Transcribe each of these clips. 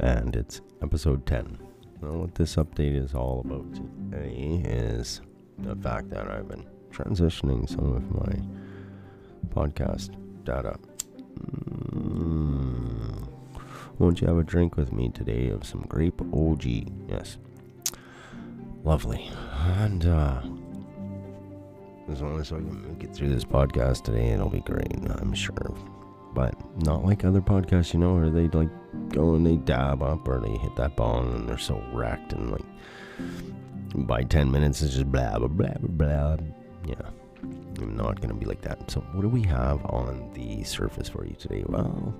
and it's episode 10. Well, what this update is all about today is the fact that I've been transitioning some of my podcast data. Mm. Won't you have a drink with me today of some grape OG? Yes. Lovely. And, uh, as long as I can it through this podcast today, it'll be great, I'm sure. But not like other podcasts, you know, where they like go and they dab up or they hit that bong and they're so wrecked and like by 10 minutes it's just blah blah blah blah blah. Yeah. I'm not to be like that. So, what do we have on the surface for you today? Well,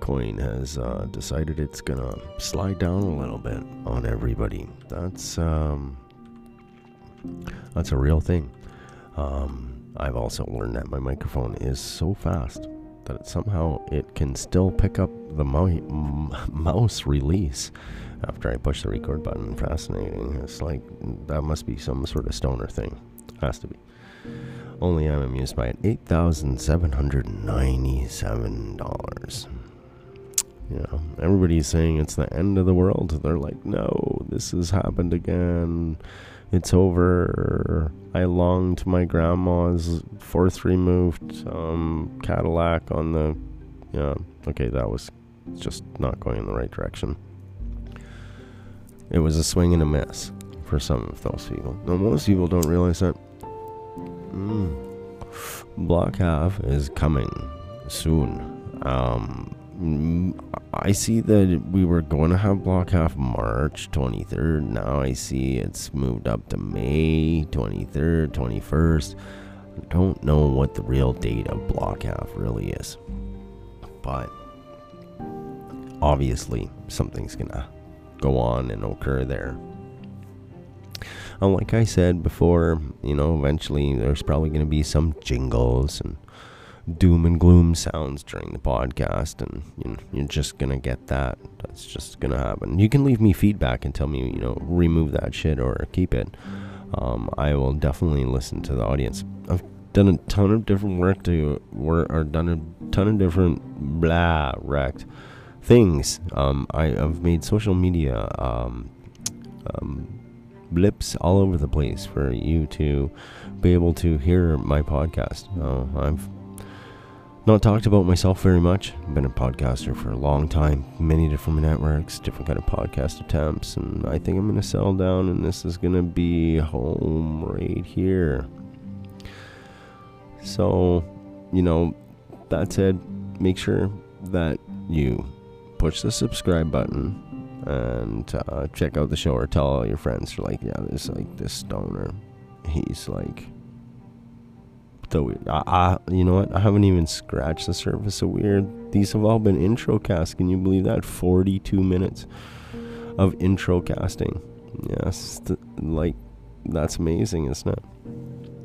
Coin has uh, decided it's to slide down a little bit on everybody. That's um, that's a real thing. Um, I've also learned that my microphone is so fast that somehow it can still pick up the mo- mouse release after I push the record button. Fascinating. It's like that must be some sort of stoner thing. Has to be. Only I'm amused by it. Eight thousand seven hundred ninety-seven dollars. You know, everybody's saying it's the end of the world. They're like, no, this has happened again. It's over. I long to my grandma's fourth removed um, Cadillac on the. Yeah, okay, that was just not going in the right direction. It was a swing and a miss for some of those people. Now, most people don't realize that. Mm, Block Half is coming soon. Um, I see that we were going to have block half March 23rd. Now I see it's moved up to May 23rd, 21st. I don't know what the real date of block half really is. But obviously, something's going to go on and occur there. And like I said before, you know, eventually there's probably going to be some jingles and doom and gloom sounds during the podcast, and you know, you're just gonna get that. That's just gonna happen. You can leave me feedback and tell me, you know, remove that shit or keep it. Um, I will definitely listen to the audience. I've done a ton of different work to work, or done a ton of different blah wrecked things. Um, I, have made social media um, um, blips all over the place for you to be able to hear my podcast. Uh, I've not talked about myself very much. I've been a podcaster for a long time, many different networks, different kind of podcast attempts, and I think I'm gonna settle down and this is gonna be home right here. So, you know, that said, make sure that you push the subscribe button and uh, check out the show or tell all your friends. You're like, yeah, there's like this stoner. He's like though I, I, you know what i haven't even scratched the surface of weird these have all been intro casts can you believe that 42 minutes of intro casting yes yeah, like that's amazing isn't it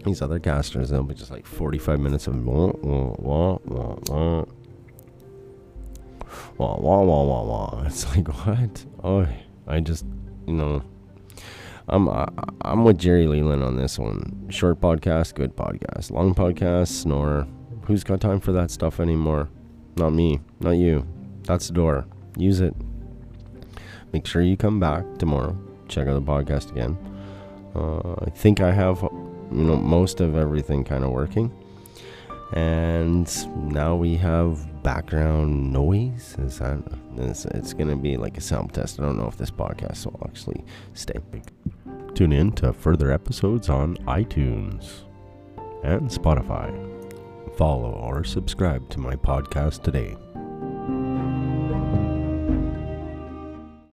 these other casters they'll be just like 45 minutes of wah, wah, wah, wah, wah. Wah, wah, wah, wah, wah. It's like, what? Oh, I just, you know, I'm I'm with Jerry Leland on this one. Short podcast, good podcast. Long podcast, snore. Who's got time for that stuff anymore? Not me, not you. That's the door. Use it. Make sure you come back tomorrow. Check out the podcast again. Uh, I think I have, you know, most of everything kind of working. And now we have background noise. Is that? It's, it's gonna be like a sound test. I don't know if this podcast will actually stay. Tune in to further episodes on iTunes and Spotify. Follow or subscribe to my podcast today.